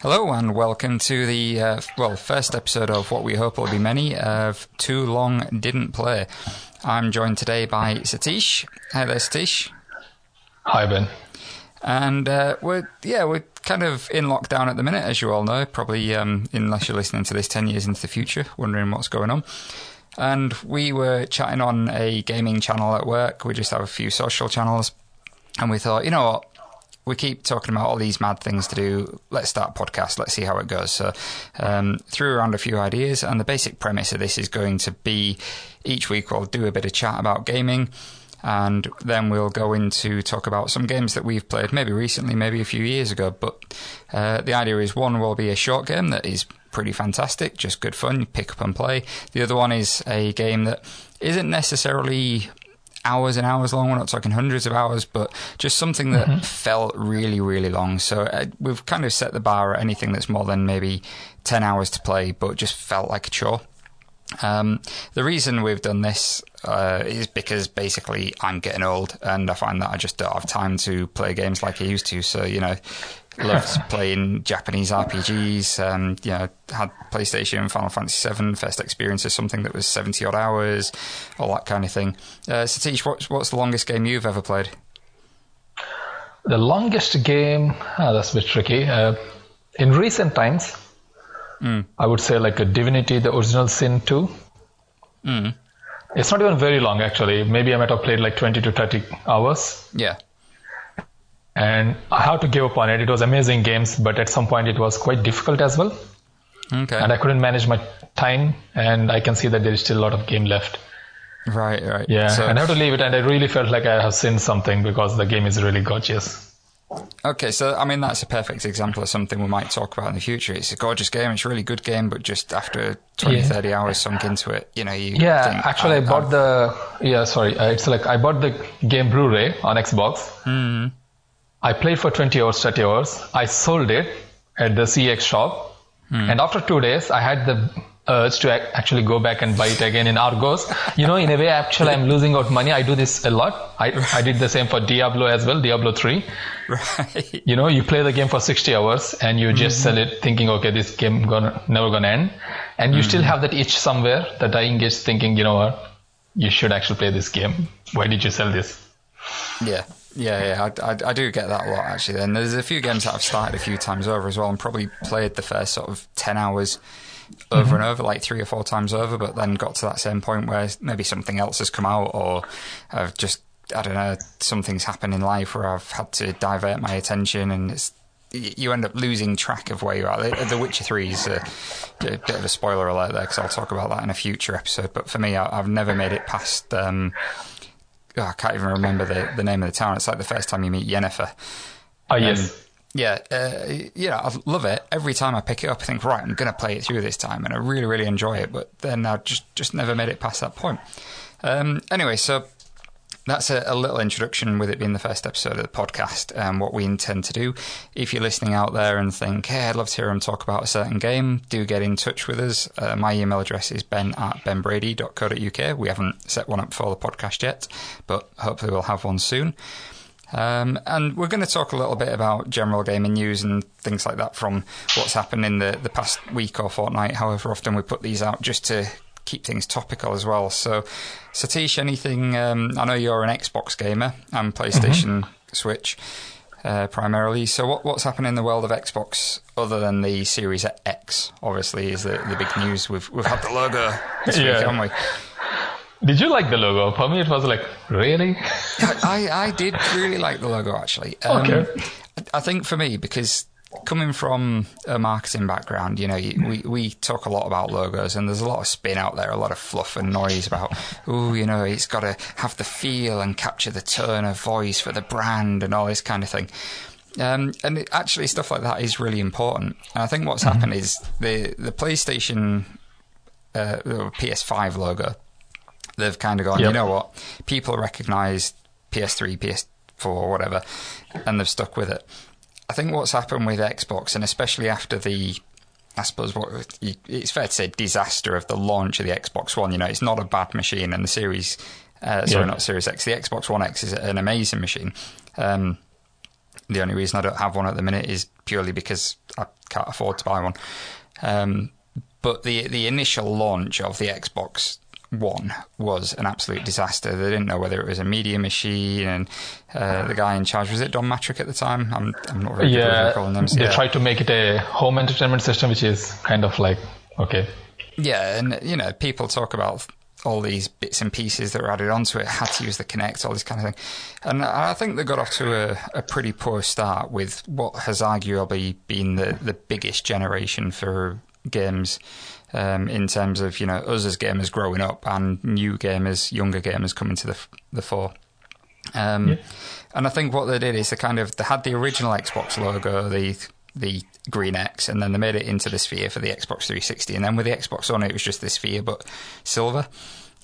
Hello and welcome to the uh, well first episode of what we hope will be many of Too Long Didn't Play. I'm joined today by Satish. Hi there, Satish. Hi Ben. And uh, we're yeah we're kind of in lockdown at the minute, as you all know. Probably um, unless you're listening to this ten years into the future, wondering what's going on. And we were chatting on a gaming channel at work. We just have a few social channels, and we thought, you know what, we keep talking about all these mad things to do. Let's start a podcast. Let's see how it goes. So, um, threw around a few ideas, and the basic premise of this is going to be each week we'll do a bit of chat about gaming, and then we'll go into talk about some games that we've played, maybe recently, maybe a few years ago. But uh, the idea is one will be a short game that is pretty fantastic, just good fun, pick up and play. The other one is a game that isn't necessarily hours and hours long. We're not talking hundreds of hours, but just something that mm-hmm. felt really, really long. So uh, we've kind of set the bar at anything that's more than maybe 10 hours to play, but just felt like a chore. Um, the reason we've done this uh, is because basically I'm getting old and I find that I just don't have time to play games like I used to. So, you know, loved playing Japanese RPGs. Um, you know, had PlayStation, Final Fantasy VII, first experience of something that was 70 odd hours, all that kind of thing. Uh, Satish, what's, what's the longest game you've ever played? The longest game, oh, that's a bit tricky. Uh, in recent times, mm. I would say like a Divinity, the original Sin 2. Mm. It's not even very long actually. Maybe I might have played like 20 to 30 hours. Yeah and I had to give up on it. It was amazing games, but at some point it was quite difficult as well. Okay. And I couldn't manage my time, and I can see that there is still a lot of game left. Right, right. Yeah, so, and I had to leave it, and I really felt like I have seen something because the game is really gorgeous. Okay, so I mean that's a perfect example of something we might talk about in the future. It's a gorgeous game, it's a really good game, but just after 20, yeah. 30 hours sunk into it, you know, you Yeah, actually I, I bought I, the yeah, sorry, uh, it's like I bought the game Blu-ray on Xbox. Mm-hmm. I played for 20 hours, 30 hours. I sold it at the CX shop. Hmm. And after two days, I had the urge to actually go back and buy it again in Argos. You know, in a way, actually, I'm losing out money. I do this a lot. I, I did the same for Diablo as well, Diablo 3. Right. You know, you play the game for 60 hours and you just mm-hmm. sell it thinking, okay, this game gonna, never gonna end. And you mm-hmm. still have that itch somewhere, that dying itch thinking, you know what, you should actually play this game. Why did you sell this? Yeah. Yeah, yeah, I, I, I, do get that a lot actually. And there's a few games that I've started a few times over as well, and probably played the first sort of ten hours over mm-hmm. and over, like three or four times over, but then got to that same point where maybe something else has come out, or I've just I don't know something's happened in life where I've had to divert my attention, and it's you end up losing track of where you are. The, the Witcher 3 is a, a, bit of a spoiler alert there because I'll talk about that in a future episode. But for me, I, have never made it past um, oh, I can't even remember the, the name of the town. It's like the first time you meet Yennefer. Oh, yes. Um, yeah, uh, yeah, I love it. Every time I pick it up, I think, right, I'm going to play it through this time, and I really, really enjoy it. But then I just, just never made it past that point. Um, anyway, so that's a, a, little introduction with it being the first episode of the podcast and what we intend to do. If you're listening out there and think, hey, I'd love to hear him talk about a certain game, do get in touch with us. Uh, my email address is ben at benbrady.co.uk. We haven't set one up for the podcast yet, but hopefully we'll have one soon. Um, and we're going to talk a little bit about general gaming news and things like that from what's happened in the, the past week or fortnight, however often we put these out, just to keep things topical as well. So, Satish, anything? Um, I know you're an Xbox gamer and PlayStation mm-hmm. Switch uh, primarily. So, what, what's happening in the world of Xbox other than the Series X? Obviously, is the, the big news. We've we've had the logo this yeah. week, haven't we? Did you like the logo? For me, it was like, really? I, I did really like the logo, actually. Um, okay. I think for me, because coming from a marketing background, you know, we, we talk a lot about logos and there's a lot of spin out there, a lot of fluff and noise about, oh, you know, it's got to have the feel and capture the tone of voice for the brand and all this kind of thing. Um, and it, actually, stuff like that is really important. And I think what's mm-hmm. happened is the, the PlayStation uh, PS5 logo, they've kind of gone, yep. you know what, people recognize PS3, PS4, whatever, and they've stuck with it. I think what's happened with Xbox, and especially after the, I suppose what it's fair to say, disaster of the launch of the Xbox One. You know, it's not a bad machine, and the Series, uh, sorry, yeah. not Series X, the Xbox One X is an amazing machine. Um, the only reason I don't have one at the minute is purely because I can't afford to buy one. Um, but the the initial launch of the Xbox One was an absolute disaster. They didn't know whether it was a media machine, and uh, the guy in charge was it Don Mattrick at the time. I'm I'm not very good Yeah, at recalling names. they Yeah. tried to make it a home entertainment system, which is kind of like okay. Yeah, and you know, people talk about all these bits and pieces that were added onto it, had to use the Kinect, all this kind of thing. And I think they got off to a, a pretty poor start with what has arguably been the, the biggest generation for games um, in terms of, you know, us as gamers growing up and new gamers, younger gamers coming to the, f- the fore. Um, And I think what they did is they kind of they had the original Xbox logo, the the green X, and then they made it into the sphere for the Xbox 360. And then with the Xbox One, it was just the sphere but silver.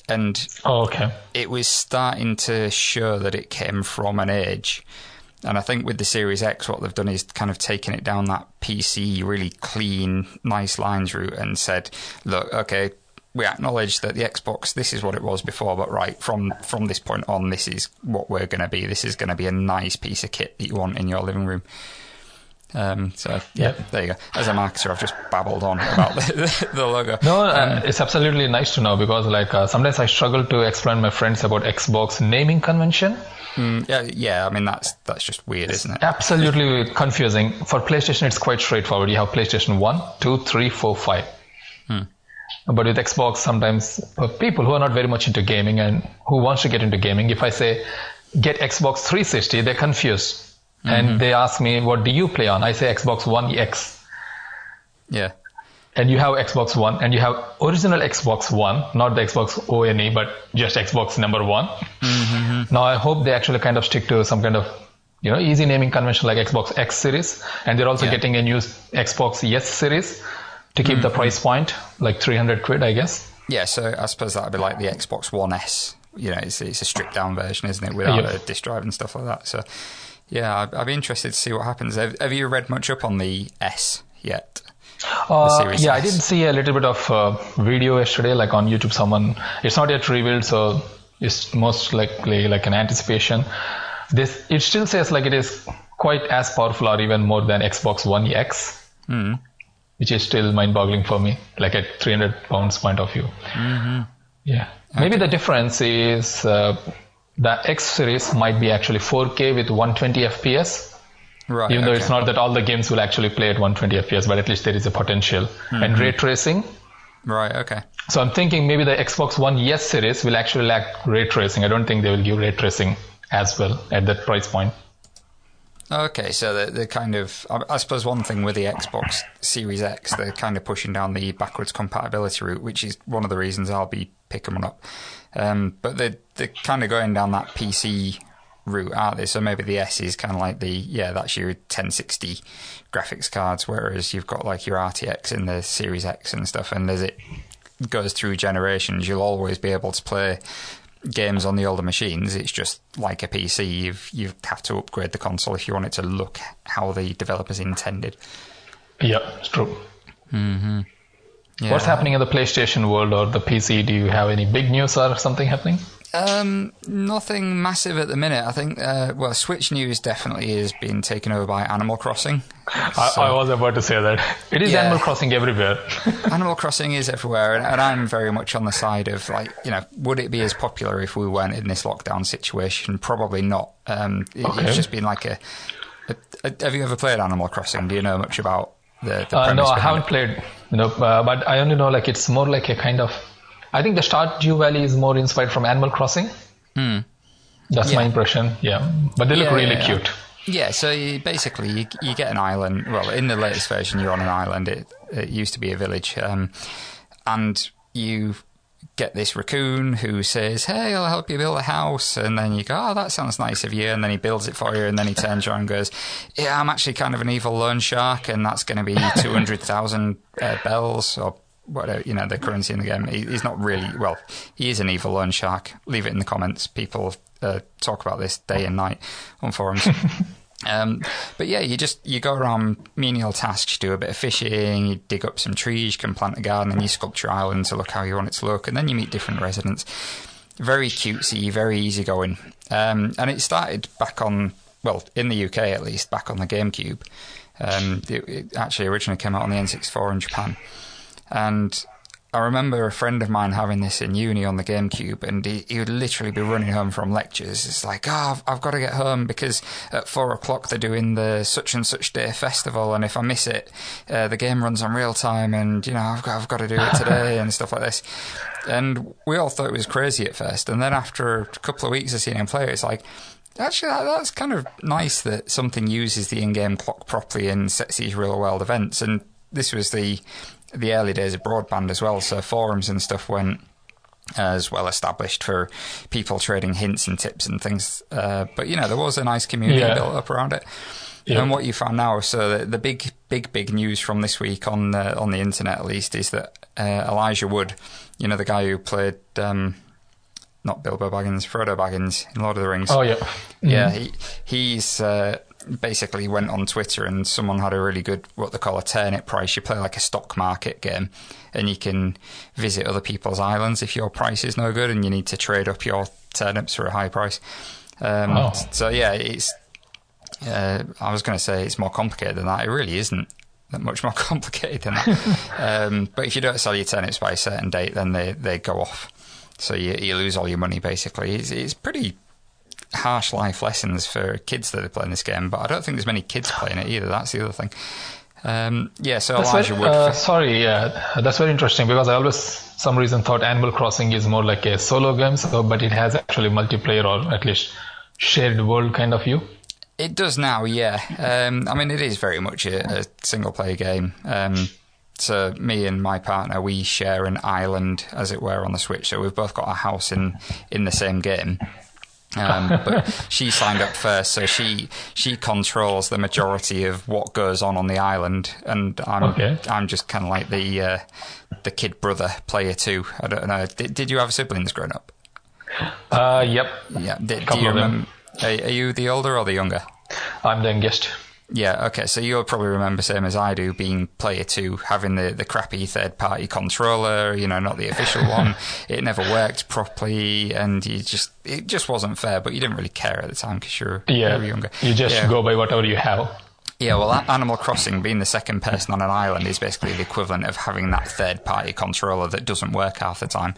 And Oh, okay. it was starting to show that it came from an age. And I think with the Series X, what they've done is kind of taken it down that PC, really clean, nice lines route and said, look, okay, we acknowledge that the Xbox, this is what it was before, but right, from, from this point on, this is what we're going to be. This is going to be a nice piece of kit that you want in your living room. Um, so, yeah, Yep. there you go. As a marketer, I've just babbled on about the, the logo. No, uh, it's absolutely nice to know because like uh, sometimes I struggle to explain my friends about Xbox naming convention. Mm, yeah, yeah, I mean, that's, that's just weird, isn't it? Absolutely confusing. For PlayStation, it's quite straightforward. You have PlayStation 1, 2, 3, 4, 5. But with Xbox, sometimes for people who are not very much into gaming and who wants to get into gaming, if I say get Xbox 360, they're confused. And mm-hmm. they ask me, what do you play on? I say Xbox One X. Yeah. And you have Xbox One and you have original Xbox One, not the Xbox ONE, but just Xbox number one. Mm-hmm. Now I hope they actually kind of stick to some kind of you know easy naming convention like Xbox X series, and they're also Yeah. getting a new Xbox S series to keep the mm-hmm. price point like 300 quid, I guess. Yeah, so I suppose that'd be like the Xbox One S. You know, it's, it's a stripped down version, isn't it, without Yep. a disk drive and stuff like that. So, yeah, I'd, I'd be interested to see what happens. Have, have you read much up on the S yet? Uh, yeah, I S. did see a little bit of uh, video yesterday, like on YouTube. Someone, it's not yet revealed, so it's most likely like an anticipation. This it still says like it is quite as powerful or even more than Xbox One X, which is still mind-boggling for me. Like at 300 pounds point of view. Yeah, maybe the difference is uh, the X series might be actually 4K with 120 FPS Right. even though okay. it's not that all the games will actually play at 120 fps but at least there is a potential hmm, and hmm. ray tracing Right, okay. so i'm thinking maybe the xbox one yes series will actually lack ray tracing i don't think they will give ray tracing as well at that price point Okay, so they're, kind of. I, suppose one thing with the Xbox Series X, they're kind of pushing down the backwards compatibility route, which is one of the reasons I'll be picking one up. Um, but they're, they're kind of going down that PC route, aren't they? So maybe the S is kind of like the. Yeah, that's your 1060 graphics cards, whereas you've got like your RTX in the Series X and stuff. And as it goes through generations, you'll always be able to play games on the older machines. It's just like a PC. You've you have to upgrade the console if you want it to look how the developers intended. yeah it's true mm-hmm. Yeah. what's happening in the playstation world or the pc do you have any big news or something happening Um, nothing massive at the minute. I think. Uh, well, Switch news definitely is being taken over by Animal Crossing. I, I was about to say that it is Yeah. animal crossing everywhere Animal Crossing is everywhere, and, and I'm very much on the side of like, you know, would it be as popular if we weren't in this lockdown situation? Probably not. Um, it- Okay. It's just been like a, a, a- Have you ever played Animal Crossing? Do you know much about the? the Uh, no, I haven't it? played. You know, uh, but I only know like it's more like a kind of. I think the Stardew Valley is more inspired from Animal Crossing. That's my impression. Yeah, but they look Yeah, really yeah. cute. Yeah, so you, basically, you, you get an island. Well, in the latest version, you're on an island. It, it used to be a village, um, and you get this raccoon who says, "Hey, I'll help you build a house." And then you go, "Oh, that sounds nice of you." And then he builds it for you. And then he turns around and goes, "Yeah, I'm actually kind of an evil loan shark, and that's going to be two hundred thousand uh, bells or." Whatever you know, the currency in the game. He, he's not really well. He is an evil loan shark. Leave it in the comments. People uh, talk about this day and night on forums. Um, but yeah, you just you go around menial tasks. You do a bit of fishing, you dig up some trees, you can plant a garden, and you sculpt your island to look how you want it to look, and then you meet different residents. Very cutesy, very easygoing, um, and it started back on well, in the UK at least, back on the GameCube. Um, it, it actually originally came out on the N64 in Japan, and I remember a friend of mine having this in uni on the GameCube, and he, he would literally be running home from lectures. It's like, oh, I've, I've, got to get home because at four o'clock they're doing the such and such day festival, and if I miss it, uh, the game runs on real time, and you know, I've got, I've got to do it today and stuff like this. And we all thought it was crazy at first, and then after a couple of weeks of seeing him play, it's like. Actually, that, that's kind of nice that something uses the in-game clock properly and sets these real-world events. And this was the the early days of broadband as well. So forums and stuff went as well established for people trading hints and tips and things. Uh, but you know, there was a nice community yeah. built up around it. Yeah. And what you found now, so the, the, big, big, big news from this week on the, on the internet at least is that uh, Elijah Wood, you know, the guy who played um, not Bilbo Baggins, Frodo Baggins in Lord of the Rings. Oh yeah, mm-hmm. yeah. He he's uh, basically went on Twitter and someone had a really good what they call a turnip price. You play like a stock market game, and you can visit other people's islands if your price is no good, and you need to trade up your turnips for a high price. Um, oh. So yeah, it's. Uh, I was going to say it's more complicated than that. It really isn't that much more complicated than that. um, but if you don't sell your turnips by a certain date, then they, they go off. So you, you lose all your money basically. It's, it's pretty harsh life lessons for kids that are playing this game, but I don't think there's many kids playing it either. That's the other thing. Um, yeah, so that's Elijah very, uh, sorry, yeah, that's very interesting because I always, some reason, thought Animal Crossing is more like a solo game, so but it has actually multiplayer or at least shared world kind of view. It does now, yeah. Um, I mean, it is very much a, a single player game. Um, so me and my partner, we share an island, as it were, on the Switch. So we've both got a house in in the same game. Um, but she signed up first, so she she controls the majority of what goes on on the island, and I'm okay. I'm just kind of like the uh, the kid brother player too. I don't know. Did, did you have siblings growing up? Uh, yep. Yeah. Did, do you remember? Are, are you the older or the younger? I'm the youngest. Yeah, okay. So you'll probably remember, same as I do, being player two, having the, the crappy third party controller, you know, not the official one. It never worked properly, and you just it just wasn't fair. But you didn't really care at the time because you're, yeah, you younger. You just yeah. go by whatever you have. Yeah, well, Animal Crossing, being the second person on an island, is basically the equivalent of having that third party controller that doesn't work half the time.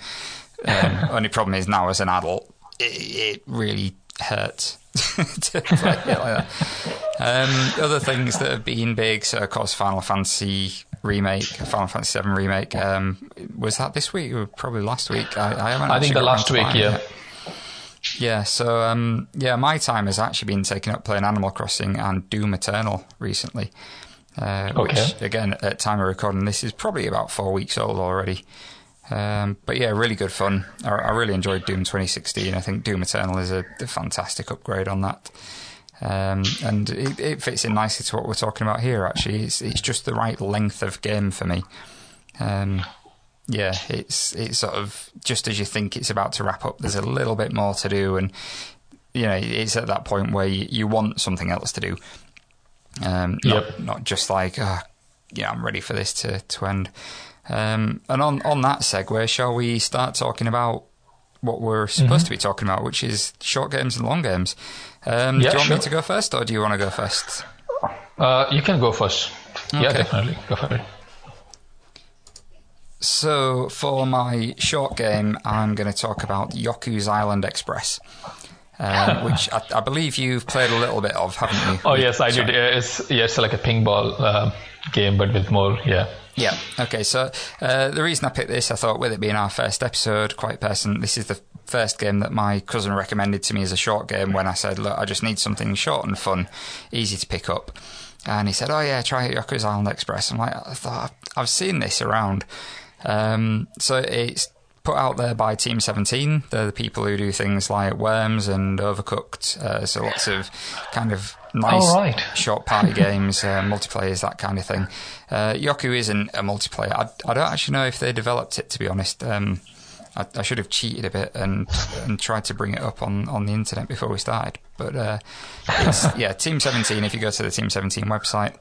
Um, only problem is now, as an adult, it, it really hurts like. Um, other things that have been big, so of course, Final Fantasy remake, Final Fantasy VII remake. Um, was that this week or probably last week? I, I haven't. I think the last week, yeah. It. Yeah, so um, yeah, my time has actually been taken up playing Animal Crossing and Doom Eternal recently. Uh, okay. Which, again, at time of recording, this is probably about four weeks old already. Um, but yeah, really good fun. I, I, really enjoyed Doom 2016. I think Doom Eternal is a, a fantastic upgrade on that. Um, and it, it, fits in nicely to what we're talking about here. Actually, it's it's just the right length of game for me. Um, yeah, it's it's sort of just as you think it's about to wrap up. There's a little bit more to do, and you know it's at that point where you, you want something else to do. Um, not, yep. not just like, oh, yeah, I'm ready for this to to end. Um, and on, on that segue, shall we start talking about what we're supposed mm-hmm. to be talking about, which is short games and long games? Um, yeah, do you want sure. me to go first, or do you want to go first? Uh, you can go first. Okay. Yeah, definitely. Go for it. So, for my short game, I'm going to talk about Yoku's Island Express. Um, which I, I, believe you've played a little bit of, haven't you? Oh yes, I did. It's yeah, it's like a ping ball uh, game, but with more yeah yeah. Okay. So uh, the reason I picked this, I thought, with it being our first episode, quite personal, this is the first game that my cousin recommended to me as a short game when I said, look, I just need something short and fun, easy to pick up. And he said, oh yeah, try Yoku's Island Express. I'm like, I thought I've seen this around. Um, so it's put out there by Team 17. They're the people who do things like Worms and Overcooked. Uh, so lots of kind of nice right. short party games, uh, multiplayers, that kind of thing. Uh, Yoku isn't a multiplayer. I, I, don't actually know if they developed it, to be honest. Um, I, I, should have cheated a bit and and tried to bring it up on, on the internet before we started. But uh, it's, yeah, Team 17, if you go to the Team 17 website,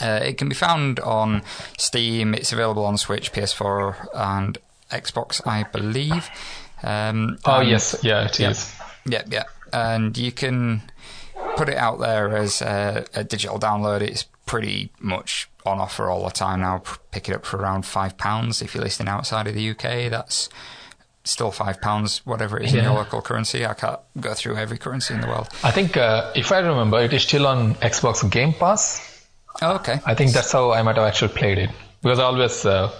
uh, it can be found on Steam. It's available on Switch, PS4, and Xbox, I believe. Um, oh, yes. Yeah, it yeah, is. yeah, Yeah, And you can put it out there as a, a digital download. It's pretty much on offer all the time now. Pick it up for around five pounds if you're listening outside of the UK. That's still five pounds, whatever it is in your local currency. I can't go through every currency in the world. I think, uh, if I remember, it is still on Xbox Game Pass. Oh, okay. I think that's how I might have actually played it because I always uh,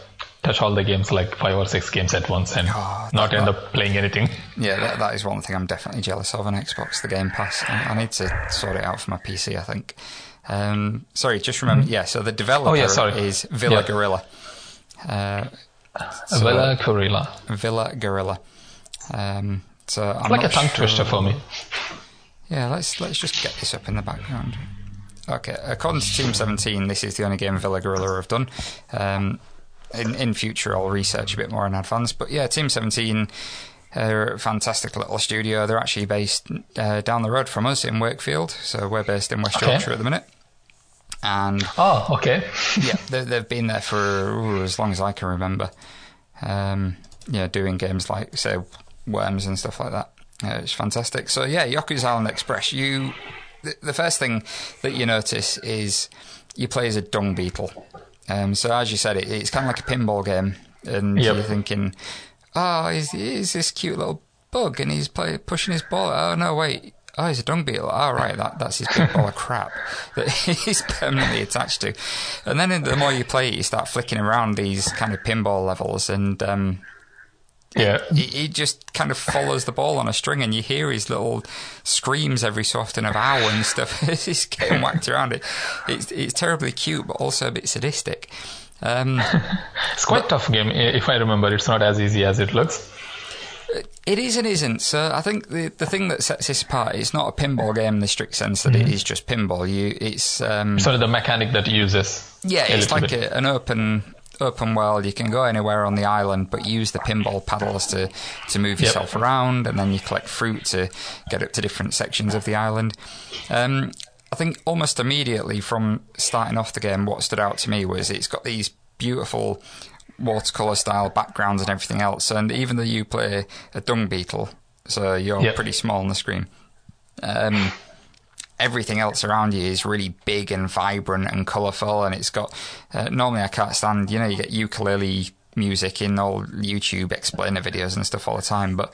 touch all the games like five or six games at once and Oh, not that- end up playing anything. Yeah, that, that is one thing I'm definitely jealous of on Xbox, the Game Pass. I, I need to sort it out for my PC, I think. Um, sorry, just remember, yeah, so the developer Oh, yeah, sorry. is Villa Yeah. Gorilla. Uh, so- Villa Gorilla. Villa Gorilla. Um, so I'm like a tongue sure- twister for me. Yeah, let's let's just get this up in the background. Okay, according to Team 17, this is the only game Villa Gorilla have done. Um, in in future, I'll research a bit more in advance. But yeah, Team 17 are a fantastic little studio. They're actually based uh, down the road from us in Wakefield, so we're based in West Okay. Yorkshire at the minute. And Oh, okay. yeah, they, they've been there for ooh, as long as I can remember. Um, yeah, doing games like say Worms and stuff like that. Uh, it's fantastic. So yeah, Yoku's Island Express. You, the first thing that you notice is you play as a dung beetle. Um, so as you said, it, it's kind of like a pinball game, and Yep. you're thinking, oh, he's, he's this cute little bug, and he's play, pushing his ball. Oh no, wait. Oh, he's a dung beetle. Oh, right, that, that's his big ball of crap that he's permanently attached to. And then the more you play it, you start flicking around these kind of pinball levels, and um, Yeah. he, he just kind of follows the ball on a string, and you hear his little screams every so often of ow and stuff as he's getting whacked around it. It's, it's terribly cute, but also a bit sadistic. Um, It's quite tough game if I remember. It's not as easy as it looks. It is and isn't. So I think the the thing that sets this apart is not a pinball game in the strict sense that it is just pinball. You, it's um, It's only the mechanic that uses. yeah, it's like a, an open open world. You can go anywhere on the island, but use the pinball paddles to to move Yep. yourself around, and then you collect fruit to get up to different sections of the island. Um, I think almost immediately from starting off the game, what stood out to me was it's got these beautiful watercolor style backgrounds and everything else. And even though you play a dung beetle, so you're Yep. pretty small on the screen, um, everything else around you is really big and vibrant and colourful. And it's got uh, normally I can't stand you know you get ukulele music in all YouTube explainer videos and stuff all the time, but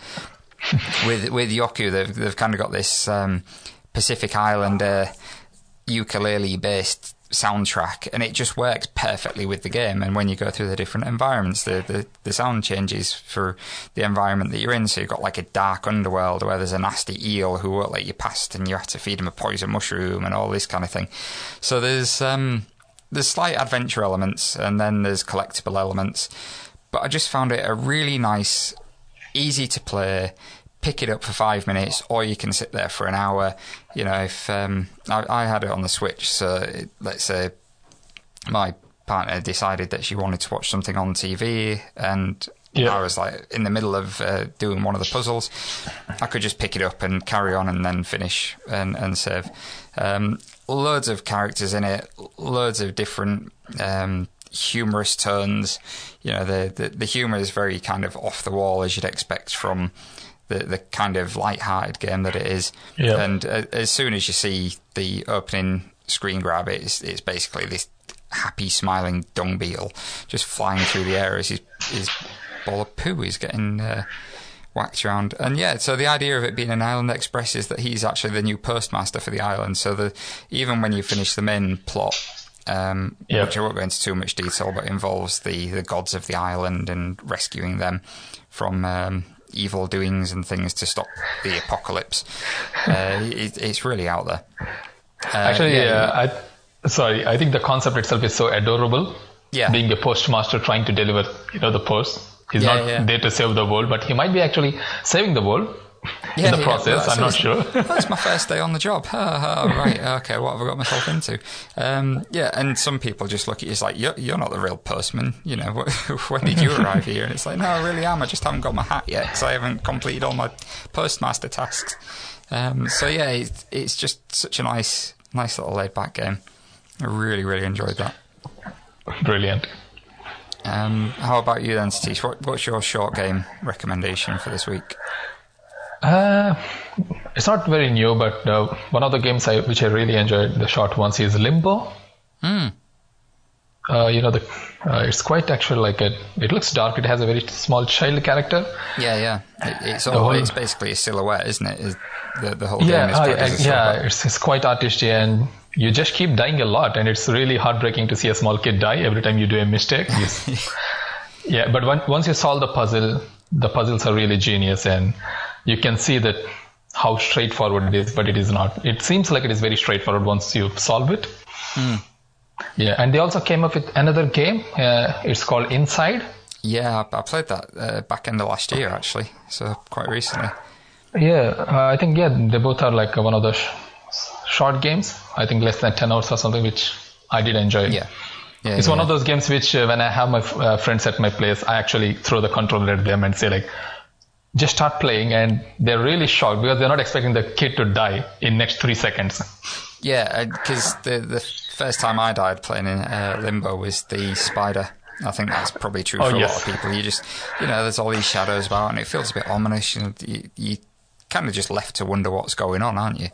with with Yoku they've they've kind of got this um, Pacific Islander ukulele based soundtrack and it just works perfectly with the game. And when you go through the different environments the, the the sound changes for the environment that you're in. So you've got like a dark underworld where there's a nasty eel who won't let you past and you have to feed him a poison mushroom and all this kind of thing. So there's um there's slight adventure elements and then there's collectible elements. But I just found it a really nice easy to play. Pick it up for five minutes, or you can sit there for an hour. You know, if um, I, I had it on the Switch, so it, let's say my partner decided that she wanted to watch something on TV, and Yeah. I was like in the middle of uh, doing one of the puzzles. I could just pick it up and carry on, and then finish and, and save. Um, loads of characters in it, loads of different um, humorous turns. You know, the, the the humor is very kind of off the wall as you'd expect from the the kind of light-hearted game that it is. Yeah. And uh, as soon as you see the opening screen grab, it's it's basically this happy, smiling dung beetle just flying through the air as his his ball of poo is getting. Uh, Whacked around, and yeah. So the idea of it being an island express is that he's actually the new postmaster for the island. So the even when you finish the main plot, um, which I won't go into too much detail, but involves the, the gods of the island and rescuing them from um, evil doings and things to stop the apocalypse. Uh, it, it's really out there. Uh, Actually, yeah, yeah, I, sorry, I think the concept itself is so adorable. Yeah. Being a postmaster trying to deliver, you know, the post. He's Yeah, not yeah. there to save the world, but he might be actually saving the world Yeah, in the yeah, process. well, I'm not sure. That's my first day on the job. Right, okay, what have I got myself into? Um, yeah, and some people just look at you as like, you're, you're not the real postman. You know, when did you arrive here? And it's like, no, I really am. I just haven't got my hat yet because I haven't completed all my postmaster tasks. Um, so yeah, it's, it's just such a nice, nice little laid back game. I really, really enjoyed that. Brilliant. Um, how about you then, Satish? What, what's your short game recommendation for this week? Uh, it's not very new, but uh, one of the games I, which I really enjoyed, the short ones, is Limbo. Hmm. Uh, you know, the uh, it's quite actually like it. It looks dark. It has a very small child character. Yeah, yeah. It, it's all, whole- it's basically a silhouette, isn't it? Is the the whole Yeah, game is uh, yeah, it's, it's quite artistic, and you just keep dying a lot, and it's really heartbreaking to see a small kid die every time you do a mistake. Yeah, but when, once you solve the puzzle, the puzzles are really genius, and you can see that how straightforward it is, but it is not. It seems like it is very straightforward once you solve it. Yeah, and they also came up with another game. Uh, it's called Inside. Yeah, I, played that uh, back in the last year actually, so quite recently. Yeah, uh, I think yeah, they both are like one of the sh- short games. I think less than ten hours or something, which I did enjoy. Yeah, yeah. It's yeah, one of those games which, uh, when I have my uh, friends at my place, I actually throw the controller at them and say like, just start playing, and they're really shocked because they're not expecting the kid to die in next three seconds. Yeah, because the the first time I died playing in uh, Limbo was the spider. I think that's probably true Oh, for a lot of people. You just, you know, there's all these shadows about, and it feels a bit ominous. You, you, you kind of just left to wonder what's going on, aren't you?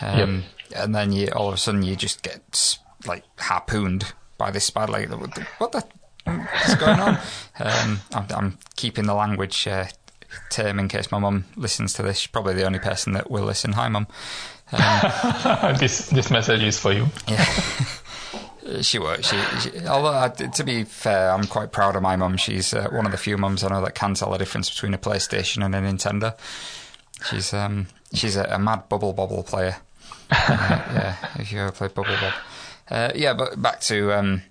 Um, And then you all of a sudden you just get like harpooned by this spider. Like, what the, what the what's going on? um, I'm, I'm keeping the language uh, term in case my mum listens to this. She's probably the only person that will listen. Hi, mum. Um, this this message is for you. yeah. She works. She, she, although, I, to be fair, I'm quite proud of my mum. She's uh, one of the few mums I know that can tell the difference between a PlayStation and a Nintendo. She's um, she's a, a mad Bubble Bobble player. Uh, yeah, if you ever played Bubble Bob. Uh, yeah, but back to um,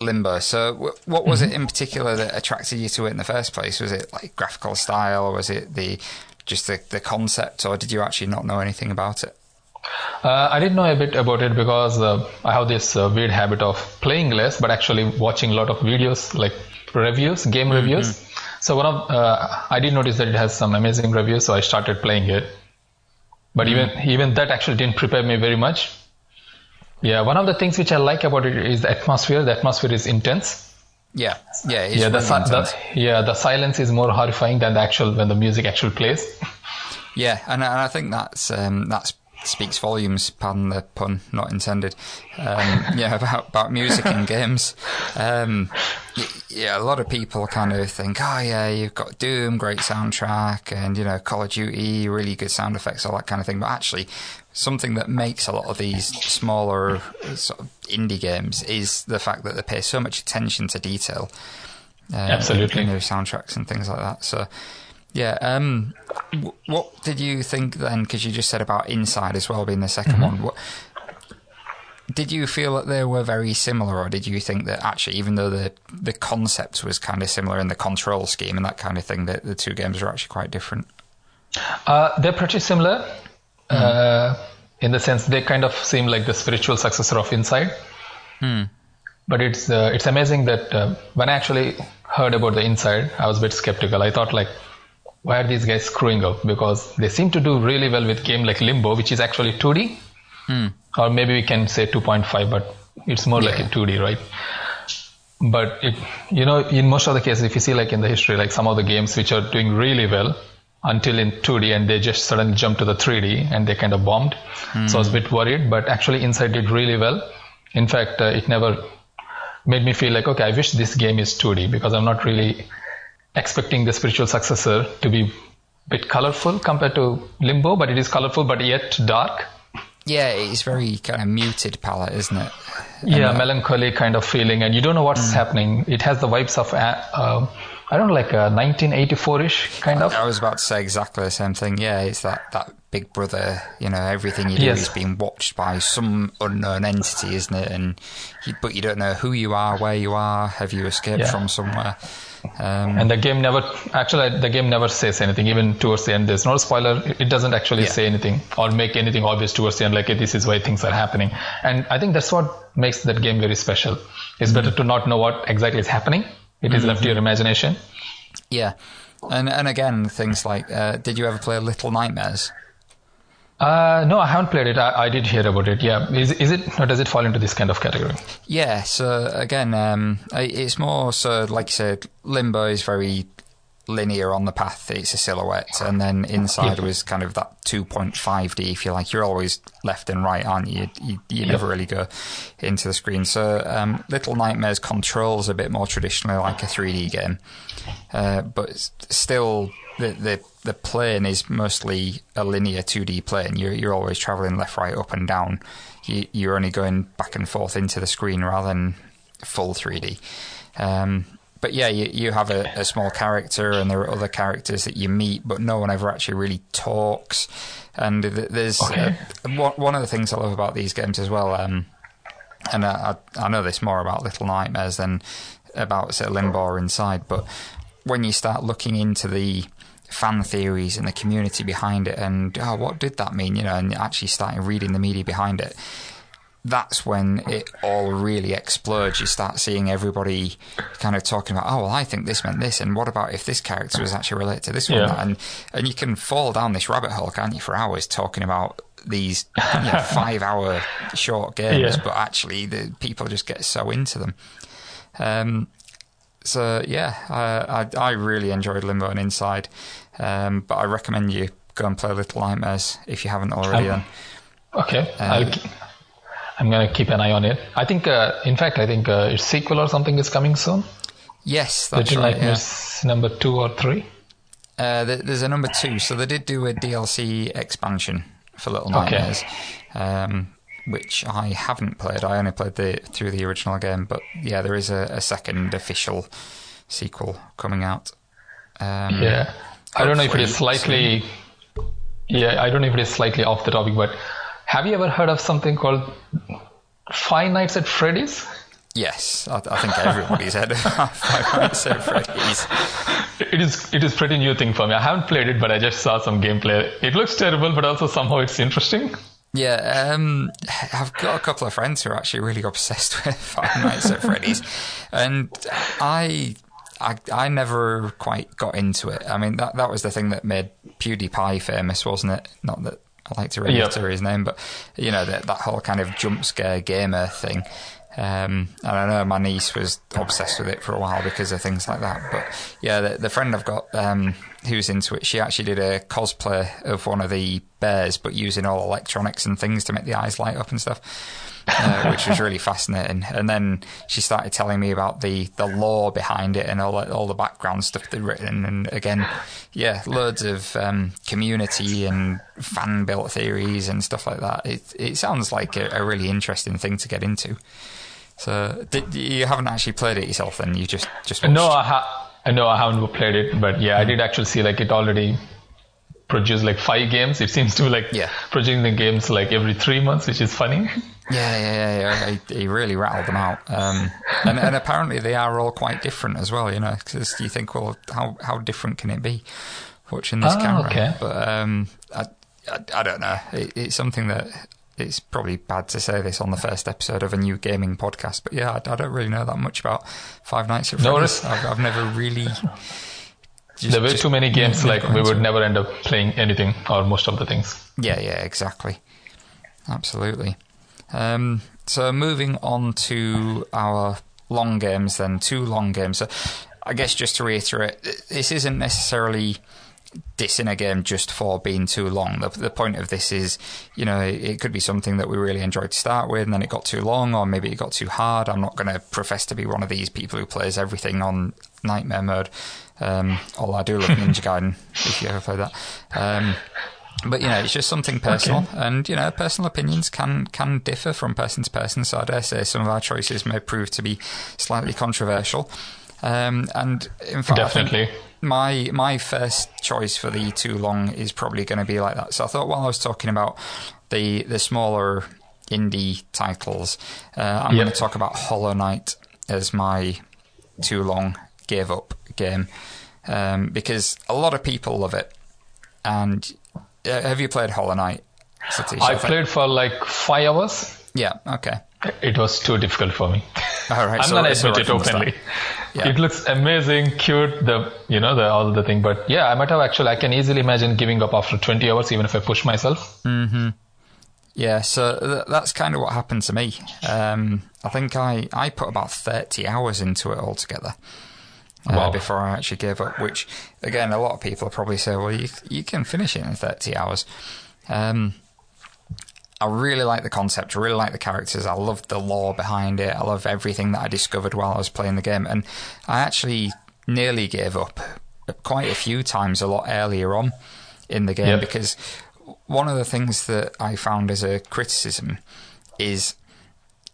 Limbo. So, w- what was it in particular that attracted you to it in the first place? Was it like graphical style, or was it the just the, the concept, or did you actually not know anything about it? Uh, I did know a bit about it because uh, I have this uh, weird habit of playing less, but actually watching a lot of videos, like reviews, game reviews. So one of uh, I did notice that it has some amazing reviews, so I started playing it. But even even that actually didn't prepare me very much. Yeah, one of the things which I like about it is the atmosphere. The atmosphere is intense. Yeah, yeah, it's yeah, the, really intense. the yeah the silence is more horrifying than the actual when the music actually plays. Yeah, and, and I think that's um, that speaks volumes. Pardon the pun, not intended. Um, yeah, about about music in games. Um, yeah, a lot of people kind of think, oh yeah, you've got Doom, great soundtrack, and you know Call of Duty, really good sound effects, all that kind of thing. But actually, something that makes a lot of these smaller sort of indie games is the fact that they pay so much attention to detail. Uh, Absolutely. in their soundtracks and things like that. So, yeah. Um, w- what did you think then? Because you just said about Inside as well being the 2nd Mm-hmm. one. What, did you feel that they were very similar, or did you think that actually, even though the the concept was kind of similar in the control scheme and that kind of thing, that the two games were actually quite different? Uh, they're pretty similar uh, in the sense they kind of seem like the spiritual successor of Inside. But it's uh, it's amazing that uh, when I actually heard about the Inside, I was a bit skeptical. I thought like, why are these guys screwing up? Because they seem to do really well with game like Limbo, which is actually 2D, or maybe we can say 2.5, but it's more like a 2D, right? But it, you know, in most of the cases, if you see like in the history, like some of the games which are doing really well until in 2D and they just suddenly jumped to the 3D and they kind of bombed. So I was a bit worried, but actually Inside did really well. In fact, uh, it never made me feel like, okay, I wish this game is 2D because I'm not really expecting the spiritual successor to be a bit colorful compared to Limbo, but it is colorful but yet dark. Yeah, it's very kind of muted palette, isn't it? yeah, melancholy kind of feeling, and you don't know what's happening. It has the vibes of, uh, uh, I don't know, like a 1984-ish kind of. I was about to say exactly the same thing. Yeah, it's that, that Big Brother, you know, everything you do Yes. is being watched by some unknown entity, isn't it? And you, but you don't know who you are, where you are, have you escaped Yeah. from somewhere? Um, And the game never, actually, the game never says anything. Even towards the end, there's no spoiler. It- doesn't actually Yeah. say anything or make anything obvious towards the end, like, "Hey, this is why things are happening. And I think that's what makes that game very special. It's better to not know what exactly is happening. It is left to your imagination. yeah, and and again, things like, uh, did you ever play Little Nightmares? Uh, no, I haven't played it. I, I did hear about it. Yeah. Is, is it, or does it fall into this kind of category? Yeah, so again, um, it's more so like you said, Limbo is very linear on the path; it's a silhouette, and then inside was kind of that 2.5D, if you like. You're always left and right, aren't you? You, you never really go into the screen. So, um, Little Nightmares controls a bit more traditionally like a 3D game, uh, but still the, the the plane is mostly a linear 2D plane. You're you're always traveling left, right, up, and down. You, you're only going back and forth into the screen rather than full 3D. Um, but yeah, you, you have a, a, small character, and there are other characters that you meet, but no one ever actually really talks. And there's okay. uh, one of the things I love about these games as well. Um, and I, I, know this more about Little Nightmares than about say Limbo Inside, but when you start looking into the fan theories and the community behind it, and oh, what did that mean? You know, and actually starting reading the media behind it. That's when it all really explodes. You start seeing everybody kind of talking about, oh, well, I think this meant this, and what about if this character was actually related to this one? Yeah. And and you can fall down this rabbit hole, can't you, for hours talking about these you know, five hour short games, yeah. but actually the people just get so into them. Um, so yeah, I, I, I really enjoyed Limbo and Inside. Um, but I recommend you go and play Little Nightmares if you haven't already. Um, okay, uh, i am gonna keep an eye on it. I think, uh, in fact, I think uh, its sequel or something is coming soon. Yes, that's Little right. Nightmares yeah. number two or three. Uh, there's a number two, so they did do a DLC expansion for Little Nightmares, okay. um, which I haven't played. I only played the through the original game, but yeah, there is a, a second official sequel coming out. Um, yeah. I don't know if it is slightly. Yeah, I don't know if it is slightly off the topic, but have you ever heard of something called Five Nights at Freddy's? Yes, I, I think everybody's heard of Five Nights at Freddy's. It is it is pretty new thing for me. I haven't played it, but I just saw some gameplay. It looks terrible, but also somehow it's interesting. Yeah, um, I've got a couple of friends who are actually really obsessed with Five Nights at Freddy's, and I I, I never quite got into it. I mean, that that was the thing that made PewDiePie famous, wasn't it? Not that I like to yep. his name, but you know that that whole kind of jump scare gamer thing. Um, and I know my niece was obsessed with it for a while because of things like that. But yeah, the, the friend I've got um, who's into it, she actually did a cosplay of one of the bears, but using all electronics and things to make the eyes light up and stuff uh, which was really fascinating. And then she started telling me about the, the lore behind it and all all the background stuff they'd written. And again, yeah, loads of um, community and fan built theories and stuff like that. It it sounds like a, a really interesting thing to get into. So did, you haven't actually played it yourself, then you just just watched? no, I ha- no, I haven't played it, but yeah, I did actually see like it already produced like five games. It seems to be like yeah. producing the games like every three months, which is funny. Yeah, yeah, yeah. He, he really rattled them out, um, and, and apparently they are all quite different as well. You know, because you think, well, how how different can it be watching this oh, camera? Okay. But um, I, I, I don't know. It, it's something that it's probably bad to say this on the first episode of a new gaming podcast, but yeah, I, I don't really know that much about Five Nights at Freddy's. No, I've, I've never really. Just, there were too many games like we would never end up playing anything or most of the things. Yeah, yeah, exactly. Absolutely. Um, so moving on to our long games, then two long games. So I guess just to reiterate, this isn't necessarily dissing a game just for being too long. The, the point of this is, you know, it, it, could be something that we really enjoyed to start with, and then it got too long, or maybe it got too hard. I'm not going to profess to be one of these people who plays everything on nightmare mode. Um, although I do love Ninja Gaiden, if you ever play that. Um, but you know, it's just something personal, okay. and you know, personal opinions can can differ from person to person. So I dare say some of our choices may prove to be slightly controversial. Um, and in fact, definitely. my my first choice for the too long is probably going to be like that. So I thought while I was talking about the the smaller indie titles, uh, I'm yep. going to talk about Hollow Knight as my too long gave up game um, because a lot of people love it, and uh, have you played Hollow Knight? Satish, I played for like five hours. Yeah. Okay. It was too difficult for me. All right. I'm so, gonna admit it openly. Yeah. It looks amazing, cute, the you know the all the thing. But yeah, I might have actually. I can easily imagine giving up after 20 hours, even if I push myself. Hmm. Yeah. So th- that's kind of what happened to me. Um, I think I I put about 30 hours into it altogether. Uh, Wow. before I actually gave up. Which, again, a lot of people probably say, "Well, you you can finish it in thirty hours." Um, I really like the concept. I really like the characters. I love the lore behind it. I love everything that I discovered while I was playing the game. And I actually nearly gave up quite a few times a lot earlier on in the game Yep. because one of the things that I found as a criticism is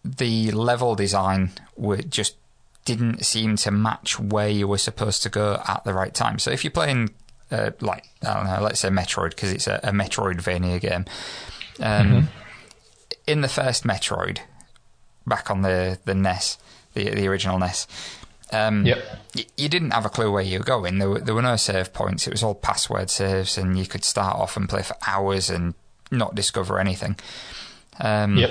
the level design were just didn't seem to match where you were supposed to go at the right time. So if you're playing, uh, like I don't know, let's say Metroid because it's a, a Metroidvania game. Um, In the first Metroid, back on the the NES, the the original NES. Um, Yep. y- you didn't have a clue where you were going. There were, there were no save points. It was all password saves, and you could start off and play for hours and not discover anything. Um, Yep.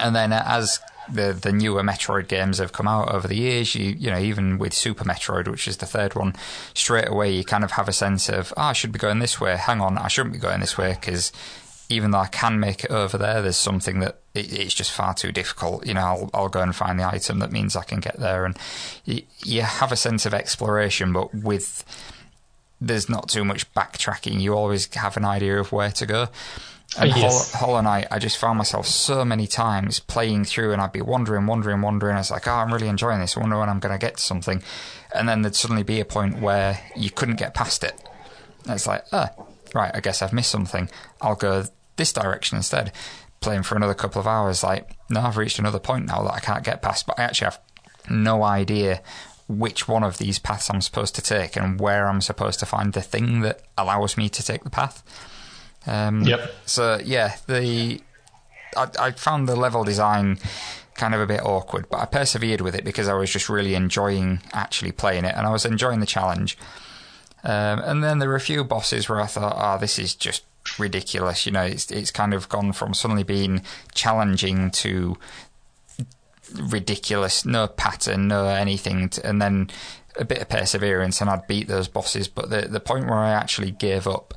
and then as the the newer Metroid games have come out over the years, you you know even with Super Metroid, which is the third one, straight away you kind of have a sense of oh, I should be going this way. Hang on, I shouldn't be going this way because even though I can make it over there, there's something that it, it's just far too difficult. You know, I'll I'll go and find the item that means I can get there, and you, you have a sense of exploration, but with there's not too much backtracking. You always have an idea of where to go. And Yes. Hollow, Hollow Knight, I just found myself so many times playing through, and I'd be wandering, wandering, wandering. I was like, "Oh, I'm really enjoying this. I wonder when I'm going to get to something." And then there'd suddenly be a point where you couldn't get past it. And it's like, "Oh, right. I guess I've missed something. I'll go this direction instead." Playing for another couple of hours, like, no, I've reached another point now that I can't get past, but I actually have no idea which one of these paths I'm supposed to take and where I'm supposed to find the thing that allows me to take the path. Um, Yep. So yeah, the I, I found the level design kind of a bit awkward, but I persevered with it because I was just really enjoying actually playing it, and I was enjoying the challenge. Um, and then there were a few bosses where I thought, "Oh, this is just ridiculous." You know, it's it's kind of gone from suddenly being challenging to ridiculous, no pattern, no anything, t- and then a bit of perseverance, and I'd beat those bosses. But the the point where I actually gave up,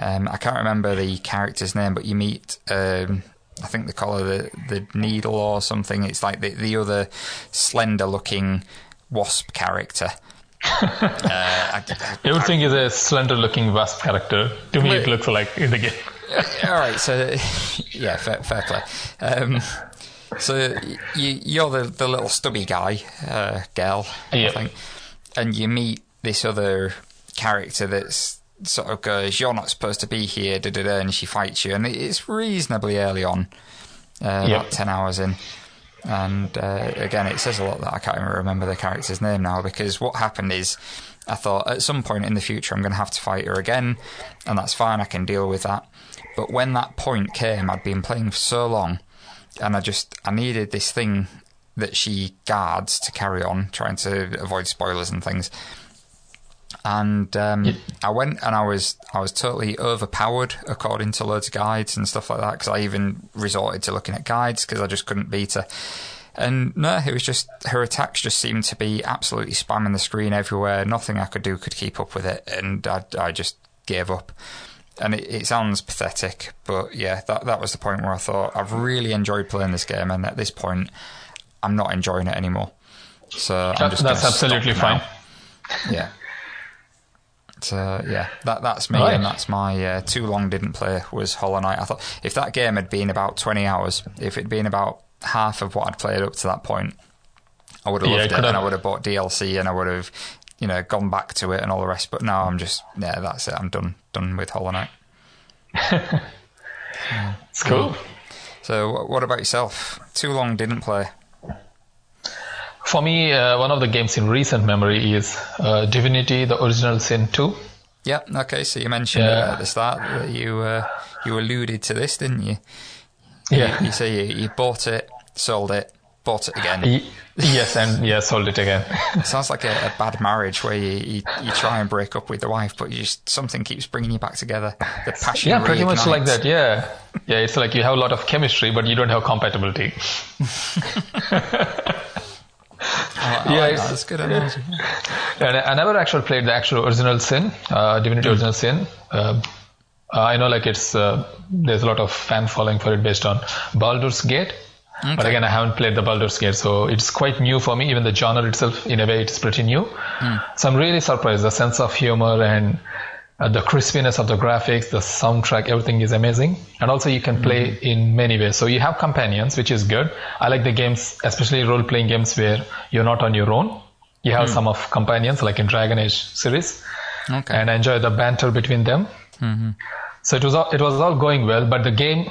um, I can't remember the character's name, but you meet. Um, I think they call her the, the needle or something. It's like the, the other slender looking wasp character. uh, I, I- Everything is a slender looking wasp character. To me, it looks like in the game. all right, so yeah, fair, fair play. Um, so you, you're the, the little stubby guy, uh, girl, Yeah. I think, and you meet this other character that's sort of goes, "You're not supposed to be here," da da da, and she fights you, and it's reasonably early on, uh, Yep. about ten hours in. And uh, again, it says a lot that I can't even remember the character's name now because what happened is I thought at some point in the future I'm going to have to fight her again, and that's fine, I can deal with that. But when that point came, I'd been playing for so long, and I just I needed this thing that she guards to carry on, trying to avoid spoilers and things. And um. I went and I was I was totally overpowered according to loads of guides and stuff like that because I even resorted to looking at guides because I just couldn't beat her. And no, it was just her attacks just seemed to be absolutely spamming the screen everywhere. Nothing I could do could keep up with it, and I, I just gave up. And it, it sounds pathetic, but yeah, that that was the point where I thought I've really enjoyed playing this game, and at this point, I'm not enjoying it anymore. So I'm That- just that's absolutely fine. Yeah. So yeah, that that's me, Right. and that's my uh, too long didn't play was Hollow Knight. I thought if that game had been about twenty hours, if it'd been about half of what I'd played up to that point, I would have Yeah, loved it it, and I would have bought DLC, and I would have, you know, gone back to it and all the rest. But now I'm just yeah, that's it. I'm done done with Hollow Knight. It's cool. So what about yourself? Too long didn't play. For me, uh, one of the games in recent memory is uh, Divinity: The Original Sin 2. Yeah. Okay. So you mentioned Yeah. at the start that you uh, you alluded to this, didn't you? Yeah. You say you, you bought it, sold it, bought it again. Yes, and yeah, sold it again. It sounds like a, a bad marriage where you, you, you try and break up with the wife, but you just something keeps bringing you back together. The passion. yeah, pretty much like that. Yeah, yeah. It's like you have a lot of chemistry, but you don't have compatibility. I, I Yeah, like it's- that. That's good analogy. And I I never actually played the actual original Sin, uh, Divinity Hmm. Original Sin. Uh, I know like it's uh, there's a lot of fan following for it based on Baldur's Gate. Okay. But again, I haven't played the Baldur's Gate, so it's quite new for me. Even the genre itself, in a way, it's pretty new. Mm. So I'm really surprised. The sense of humor and uh, the crispiness of the graphics, the soundtrack, everything is amazing. And also you can play mm-hmm. in many ways. So you have companions, which is good. I like the games, especially role playing games where you're not on your own. You have mm. some of companions, like in Dragon Age series. Okay. And I enjoy the banter between them. Mm-hmm. So it was all, it was all going well, but the game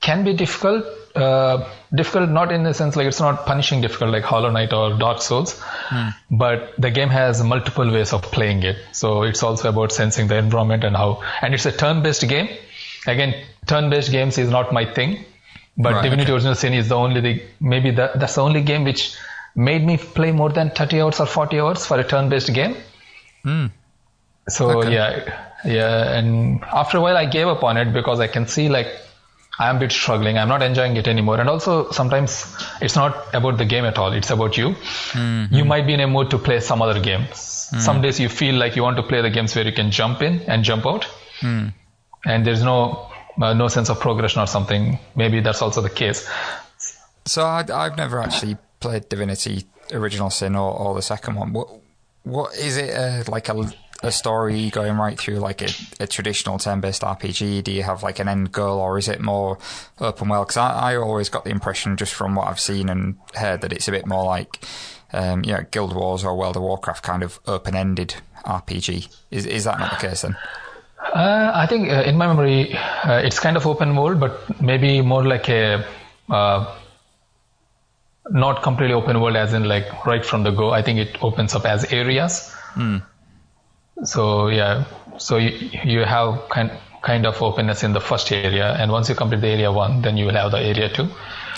can be difficult. Uh, difficult not in the sense like it's not punishing difficult like Hollow Knight or Dark Souls, mm. but the game has multiple ways of playing it. So it's also about sensing the environment and how, and it's a turn-based game. Again, turn-based games is not my thing, but right, Divinity okay. Original Sin is the only the, maybe that, that's the only game which made me play more than 30 hours or 40 hours for a turn-based game. Mm. So okay. yeah, yeah, and after a while I gave up on it because I can see like I'm a bit struggling. I'm not enjoying it anymore. And also sometimes it's not about the game at all. It's about you. Mm-hmm. You might be in a mood to play some other games. Mm. Some days you feel like you want to play the games where you can jump in and jump out. Mm. And there's no uh, no sense of progression or something. Maybe that's also the case. So I, have never actually played Divinity Original Sin or, or the second one. What what is it uh, like a a story going right through like a, a traditional turn-based RPG? Do you have like an end goal, or is it more open world? Because I, I always got the impression, just from what I've seen and heard, that it's a bit more like um, you know, Guild Wars or World of Warcraft kind of open-ended RPG. Is is that not the case then? Uh, I think uh, in my memory, uh, it's kind of open world, but maybe more like a uh, not completely open world, as in like right from the go. I think it opens up as areas. Mm so yeah so you, you have kind kind of openness in the first area and once you complete the area one then you will have the area two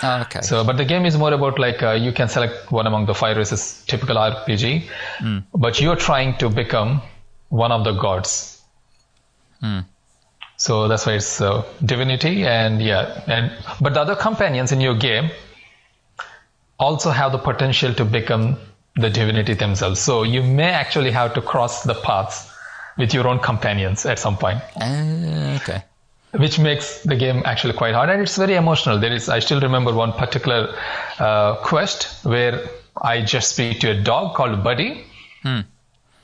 oh, okay so but the game is more about like uh, you can select one among the five races typical rpg mm. but you're trying to become one of the gods mm. so that's why it's uh, divinity and yeah and but the other companions in your game also have the potential to become the divinity themselves. So you may actually have to cross the paths with your own companions at some point. Uh, okay. Which makes the game actually quite hard, and it's very emotional. There is, I still remember one particular uh, quest where I just speak to a dog called Buddy, hmm.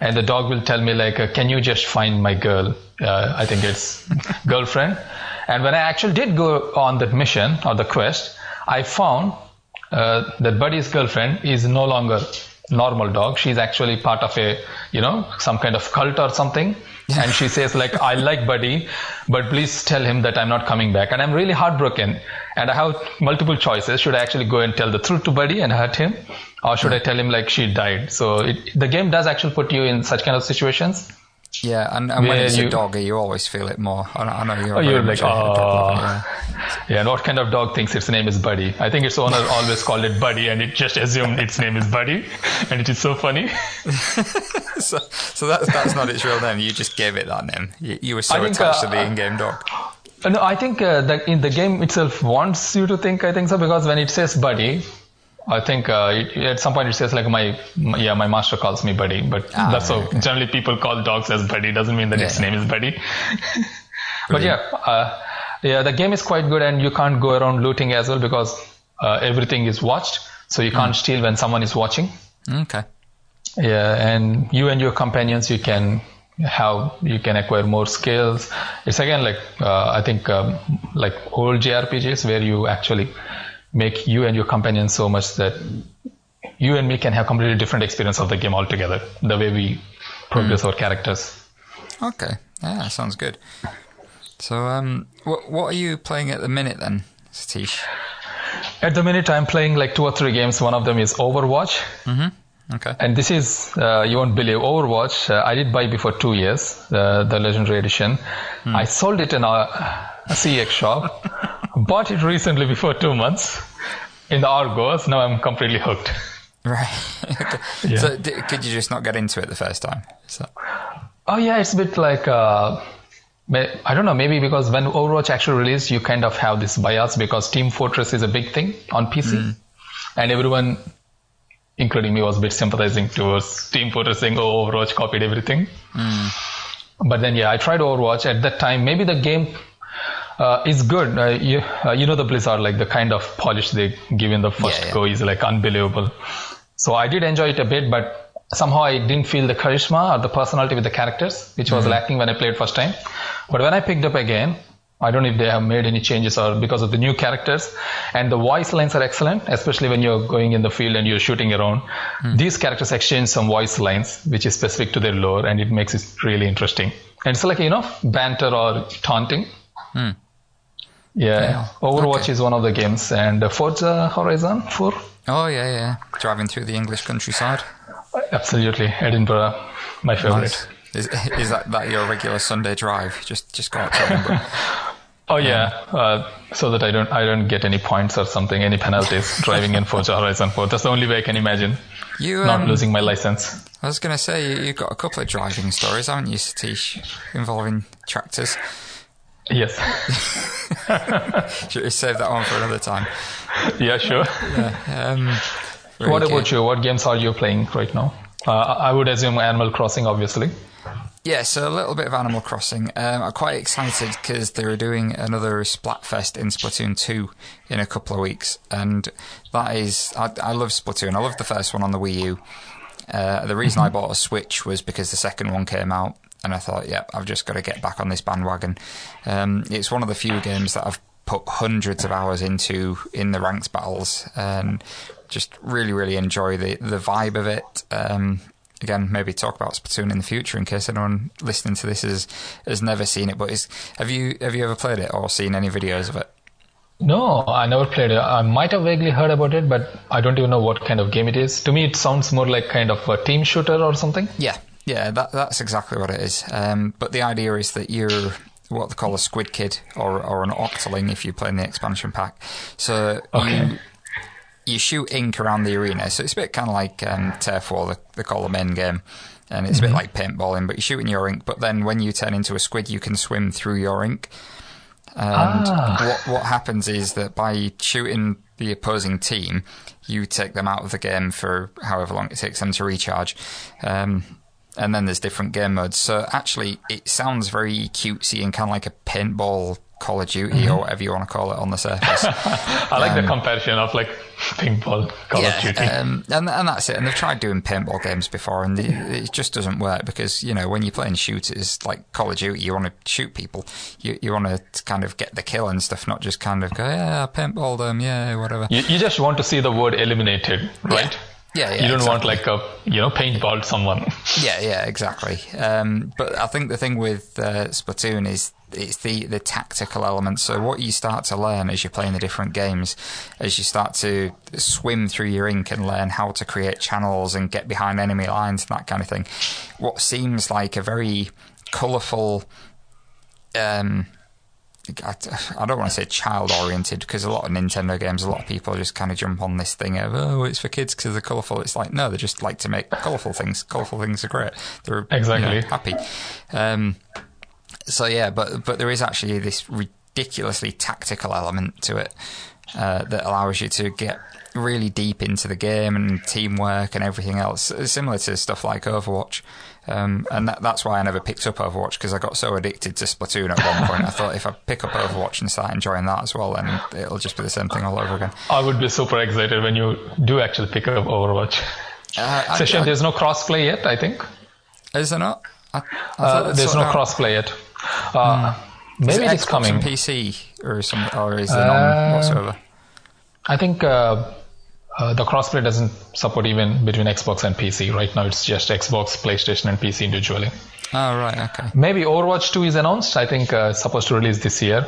and the dog will tell me like, uh, "Can you just find my girl?" Uh, I think it's girlfriend. And when I actually did go on that mission or the quest, I found uh, that Buddy's girlfriend is no longer normal dog. She's actually part of a, you know, some kind of cult or something. and she says like, I like Buddy, but please tell him that I'm not coming back. And I'm really heartbroken. And I have multiple choices. Should I actually go and tell the truth to Buddy and hurt him? Or should I tell him like she died? So it, the game does actually put you in such kind of situations. Yeah, and, and when it's you, a doggy, you always feel it more. I, I know you're, oh, you're like, oh. yeah. yeah, and what kind of dog thinks its name is Buddy? I think its owner always called it Buddy, and it just assumed its name is Buddy, and it is so funny. so, so that's that's not its real name. You just gave it that name. You, you were so think, attached uh, to the in-game dog. No, I think uh, that in the game itself wants you to think. I think so because when it says Buddy, I think uh, it, at some point it says like my, my, yeah my master calls me buddy, but ah, that's so okay. generally people call dogs as buddy doesn't mean that yeah. its name is buddy. but yeah, uh, yeah the game is quite good and you can't go around looting as well because uh, everything is watched, so you can't mm. steal when someone is watching. Okay. Yeah, and you and your companions you can have you can acquire more skills. It's again like uh, I think um, like old JRPGs where you actually make you and your companion so much that you and me can have completely different experience of the game altogether. The way we progress mm. our characters. Okay, yeah, sounds good. So, um, what what are you playing at the minute then, Satish? At the minute, I'm playing like two or three games. One of them is Overwatch. Mm-hmm. Okay. And this is, uh, you won't believe, Overwatch. Uh, I did buy before two years, uh, the Legendary Edition. Mm. I sold it in a, a CX shop. Bought it recently before two months in the Argos. Now I'm completely hooked. Right. okay. yeah. So could you just not get into it the first time? So. Oh yeah, it's a bit like uh, I don't know. Maybe because when Overwatch actually released, you kind of have this bias because Team Fortress is a big thing on PC, mm. and everyone, including me, was a bit sympathizing towards Team Fortress, saying, "Oh, Overwatch copied everything." Mm. But then, yeah, I tried Overwatch at that time. Maybe the game Uh, it's good. Uh, you, uh, you know the Blizzard, like the kind of polish they give in the first Yeah, yeah. go is like unbelievable. So I did enjoy it a bit, but somehow I didn't feel the charisma or the personality with the characters, which Mm-hmm. was lacking when I played first time. But when I picked up again, I don't know if they have made any changes or because of the new characters. And the voice lines are excellent, especially when you're going in the field and you're shooting around. Hmm. These characters exchange some voice lines, which is specific to their lore, and it makes it really interesting. And it's like, you know, banter or taunting. Yeah. Yeah. Overwatch Okay. is one of the games, and Forza Horizon 4. Oh yeah, yeah. Driving through the English countryside. Absolutely. Edinburgh, my favorite. Nice. Is, is that, that your regular Sunday drive? Just just go out to Edinburgh. Oh yeah, uh, so that I don't I don't get any points or something, any penalties driving in Forza Horizon 4. That's the only way I can imagine You not um, losing my license. I was going to say you, you've got a couple of driving stories, haven't you, Satish, involving tractors? Yes. Should we save that one for another time? yeah, sure. Um, What about good. you? What games are you playing right now? Uh, I would assume Animal Crossing, obviously. Yeah, so a little bit of Animal Crossing. Um, I'm quite excited because they're doing another Splatfest in Splatoon 2 in a couple of weeks. And that is, I, I love Splatoon. I love the first one on the Wii U. Uh, the reason I bought a Switch was because the second one came out. And I thought, yeah, I've just got to get back on this bandwagon. Um, it's one of the few games that I've put hundreds of hours into in the ranks battles and just really, really enjoy the, the vibe of it. Um, again, maybe talk about Splatoon in the future in case anyone listening to this has has never seen it. But is, have you have you ever played it or seen any videos of it? No, I never played it. I might have vaguely heard about it, but I don't even know what kind of game it is. To me, it sounds more like kind of a team shooter or something. Yeah, yeah, that that's exactly what it is. Um, but the idea is that you're what they call a squid kid or or an octoling if you play in the expansion pack. So Okay. you you shoot ink around the arena. So it's a bit kind of like um, Turf War, the, they call the main game. And it's a bit like paintballing, but you're shooting your ink. But then when you turn into a squid, you can swim through your ink. And Ah. what what happens is that by shooting the opposing team, you take them out of the game for however long it takes them to recharge. Um, and then there's different game modes. So actually, it sounds very cutesy and kind of like a paintball Call of Duty or whatever you want to call it on the surface. I like the comparison of like paintball, Call of Duty. Um, and and that's it. And they've tried doing paintball games before, and it, it just doesn't work because you know when you're playing shooters like Call of Duty, you want to shoot people, you you want to kind of get the kill and stuff, not just kind of go yeah paintball them, yeah whatever. you, you just want to see the word eliminated, right? Yeah, yeah, You don't exactly. want like a you know paintball someone. Yeah, yeah, exactly. Um, but I think the thing with uh, Splatoon is it's the, the tactical element. So what you start to learn as you're playing the different games, as you start to swim through your ink and learn how to create channels and get behind enemy lines and that kind of thing, what seems like a very colourful. Um, I I don't want to say child oriented because a lot of Nintendo games, a lot of people just kind of jump on this thing of, oh, it's for kids because they're colourful. It's like, no, they just like to make colourful things. Colourful things are great. They're you know, Exactly. happy. Um, so, yeah, but, but there is actually this ridiculously tactical element to it uh, that allows you to get really deep into the game and teamwork and everything else, similar to stuff like Overwatch. Um, and that, that's why I never picked up Overwatch because I got so addicted to Splatoon at one point. I thought if I pick up Overwatch and start enjoying that as well, then it'll just be the same thing all over again. I would be super excited when you do actually pick up Overwatch. Uh, Session, there's no crossplay yet, I think. is there not? I, I Uh, there's no crossplay yet. Uh, Is Maybe it it's Xbox coming. PC or some, or is there Uh, none whatsoever? I think uh, uh, the crossplay doesn't support even between Xbox and PC. Right now, it's just Xbox, PlayStation, and PC individually. Oh right, okay. Maybe Overwatch 2 is announced. I think uh, it's supposed to release this year.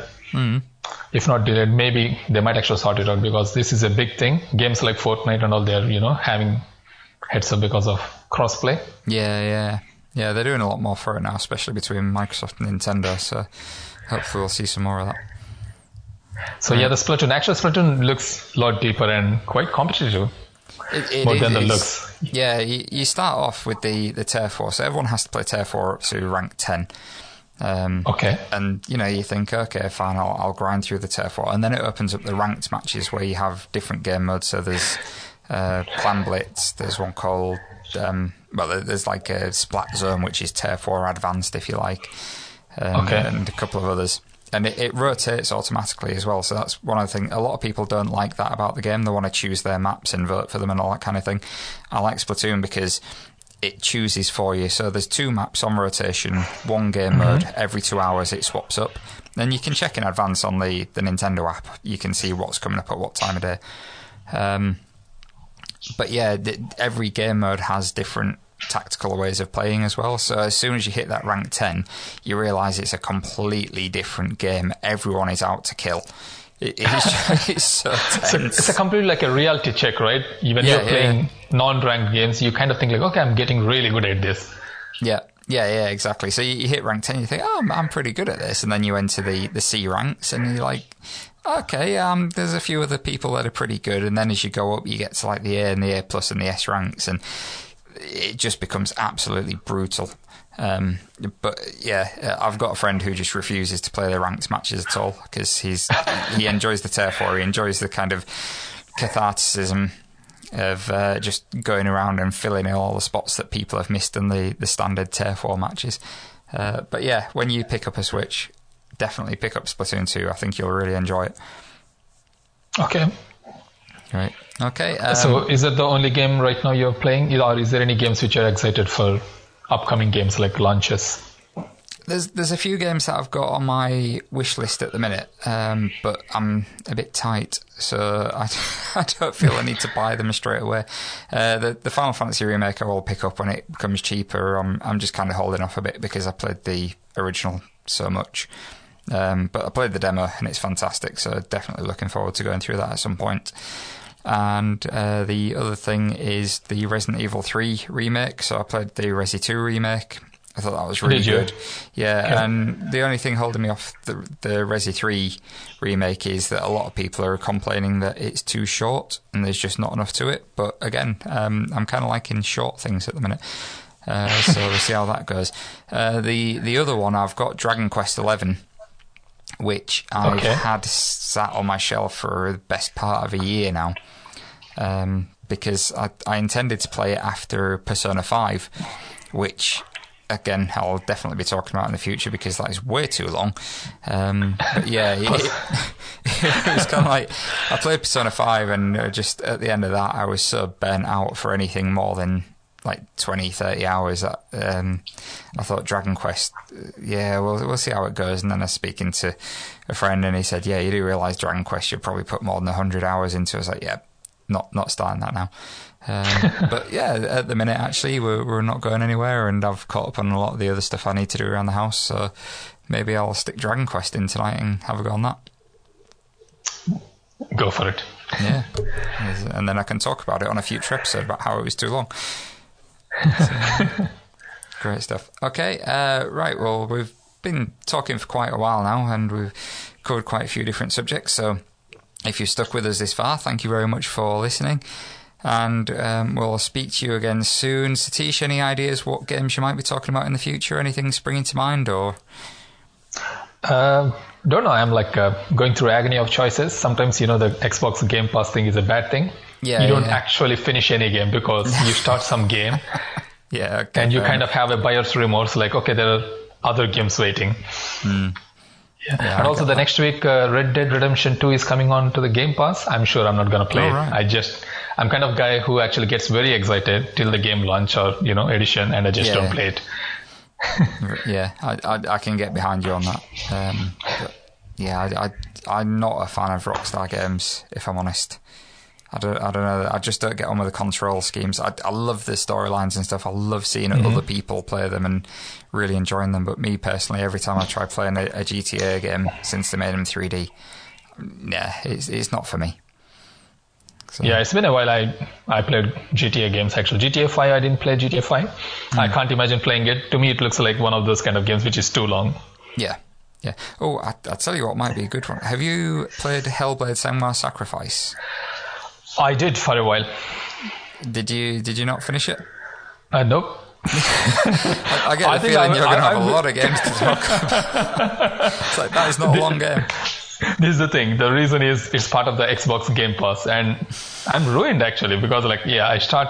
If not delayed, maybe they might actually sort it out because this is a big thing. Games like Fortnite and all, they're you know having heads up because of crossplay. Yeah, yeah, yeah. They're doing a lot more for it now, especially between Microsoft and Nintendo. So hopefully we'll see some more of that. So yeah, the Splatoon. Actually, Splatoon looks a lot deeper and quite competitive. It, it More is- than the looks. Yeah, you, you start off with the the Turf War, so everyone has to play Turf War up to rank ten. Um, Okay. And you know, you think, okay, fine, I'll, I'll grind through the Turf War, and then it opens up the ranked matches where you have different game modes. So there's uh, Clam Blitz. There's one called um, well, there's like a Splat Zone, which is Turf War advanced, if you like, um, Okay. and a couple of others. And it, it, rotates automatically as well. So that's one of the things. A lot of people don't like that about the game. They want to choose their maps and vote for them and all that kind of thing. I like Splatoon because it chooses for you. So there's two maps on rotation, one game mm-hmm. mode. Every two hours it swaps up. Then you can check in advance on the, the Nintendo app. You can see what's coming up at what time of day. Um, but yeah, every game mode has different tactical ways of playing as well. So as soon as you hit that rank 10, you realize it's a completely different game. Everyone is out to kill. It, it's, it's so. So it's a completely like a reality check, right? When yeah, you're playing yeah. non-ranked games, you kind of think like, okay, I'm getting really good at this. Yeah. Yeah, yeah, exactly. So you, you hit rank 10, you think, oh, I'm, I'm pretty good at this. And then you enter the, the C ranks and you're like, okay, um, there's a few other people that are pretty good. And then as you go up, you get to like the A and the A plus and the S ranks. And it just becomes absolutely brutal. Um, but yeah, I've got a friend who just refuses to play the ranked matches at all because he's he enjoys the turf war. He enjoys the kind of catharticism of uh, just going around and filling in all the spots that people have missed in the, the standard turf war matches. Uh, but yeah, when you pick up a Switch, definitely pick up Splatoon 2. I think you'll really enjoy it. Okay. Right. Okay. Um, so, is it the only game right now you're playing, or is there any games which you're excited for upcoming games like launches? There's there's a few games that I've got on my wish list at the minute, um, but I'm a bit tight, so I, I don't feel I need to buy them straight away. Uh, the the Final Fantasy remake I will pick up when it becomes cheaper. I'm I'm just kind of holding off a bit because I played the original so much. Um, but I played the demo and it's fantastic, so definitely looking forward to going through that at some point. And uh, the other thing is the Resident Evil 3 remake. So I played the Resi 2 remake. I thought that was really good. Yeah, yeah, and the only thing holding me off the, the Resi 3 remake is that a lot of people are complaining that it's too short and there's just not enough to it. But again, um, I'm kind of liking short things at the minute. Uh, so we'll see how that goes. Uh, the the other one I've got Dragon Quest Eleven, which I've okay. had sat on my shelf for the best part of a year now um, because I, I intended to play it after Persona 5, which again, I'll definitely be talking about in the future because that is way too long. Um, but yeah, it, it, was kind of like I played Persona 5 and uh, just at the end of that, I was so burnt out for anything more than like 20, 30 hours. Um, I thought Dragon Quest, yeah, we'll, we'll see how it goes. And then I was speaking to a friend and he said, yeah, you do realize Dragon Quest, you'll probably put more than 100 hours into it. I was like, yeah, not not starting that now. Um, but yeah, at the minute actually we're we're not going anywhere, and I've caught up on a lot of the other stuff I need to do around the house. So maybe I'll stick Dragon Quest in tonight and have a go on that. Go for it. Yeah, and then I can talk about it on a future episode about how it was too long. So, great stuff. Okay, uh, right. Well, we've been talking for quite a while now, and we've covered quite a few different subjects. So if you've stuck with us this far, thank you very much for listening. And um, we'll speak to you again soon. Satish, any ideas what games you might be talking about in the future? Anything springing to mind or? Uh, don't know. I'm like uh, going through agony of choices. Sometimes, you know, the Xbox Game Pass thing is a bad thing. Yeah, you don't yeah. actually finish any game because you start some game. yeah. Okay, and you kind of have a buyer's remorse like, okay, there are other games waiting. Mm. Yeah. yeah and also the next week, uh, Red Dead Redemption 2 is coming on to the Game Pass. I'm sure I'm not going to play oh, right. it. I just, I'm kind of guy who actually gets very excited till the game launch or, you know, edition and I just yeah. don't play it. yeah, I, I, I, can get behind you on that. Um, yeah, I, I, I'm not a fan of Rockstar games, if I'm honest. I don't, I don't know. I just don't get on with the control schemes. I, I love the storylines and stuff. I love seeing mm-hmm. other people play them and really enjoying them. But me personally, every time I try playing a, a GTA game since they made them 3D, yeah, it's, it's not for me. So. Yeah, it's been a while. I I played GTA games actually. GTA 5, I didn't play GTA 5. Mm. I can't imagine playing it. To me, it looks like one of those kind of games which is too long. Yeah, yeah. Oh, I, will tell you what might be a good one. Have you played Hellblade: Senua's Sacrifice? I did for a while. Did you Did you not finish it? Uh, nope. I, I, get I the feeling you're going to have I'm, a lot of games to talk about. it's like that is not a long game. This is the thing. The reason is it's part of the Xbox Game Pass, and I'm ruined actually because like yeah, I start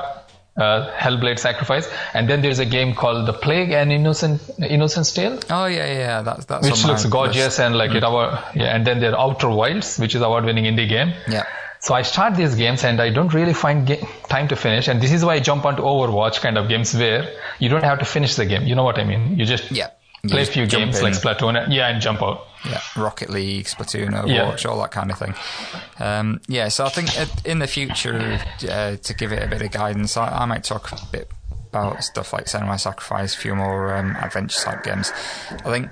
uh, Hellblade Sacrifice, and then there's a game called The Plague and Innocent Innocence Tale. Oh yeah, yeah, that's that's which looks gorgeous list. and like mm. it our yeah, and then there are Outer Wilds, which is award-winning indie game. Yeah. So I start these games and I don't really find ga- time to finish, and this is why I jump onto Overwatch kind of games where you don't have to finish the game. You know what I mean? You just yeah. You play a few games in. like Splatoon, yeah, and jump out. Yeah, Rocket League, Splatoon, Overwatch, yeah. all that kind of thing. Um, yeah, so I think in the future, uh, to give it a bit of guidance, I, I, might talk a bit about stuff like Senua's Sacrifice, a few more um, adventure type games. I think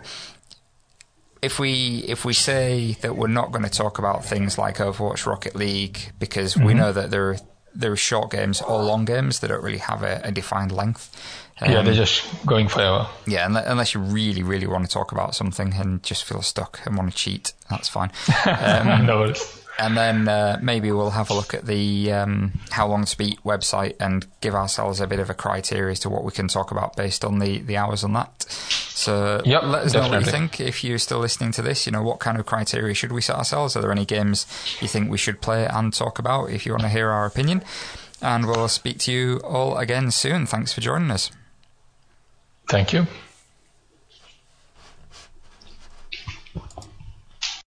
if we if we say that we're not going to talk about things like Overwatch, Rocket League, because mm-hmm. we know that there are there are short games or long games that don't really have a, a defined length. Um, yeah, they're just going forever. Yeah, unless you really, really want to talk about something and just feel stuck and want to cheat, that's fine. Um, no and then uh, maybe we'll have a look at the um, How Long to Beat website and give ourselves a bit of a criteria as to what we can talk about based on the, the hours on that. So yep, let us definitely. know what you think. If you're still listening to this, you know, what kind of criteria should we set ourselves? Are there any games you think we should play and talk about if you want to hear our opinion? And we'll speak to you all again soon. Thanks for joining us. Thank you.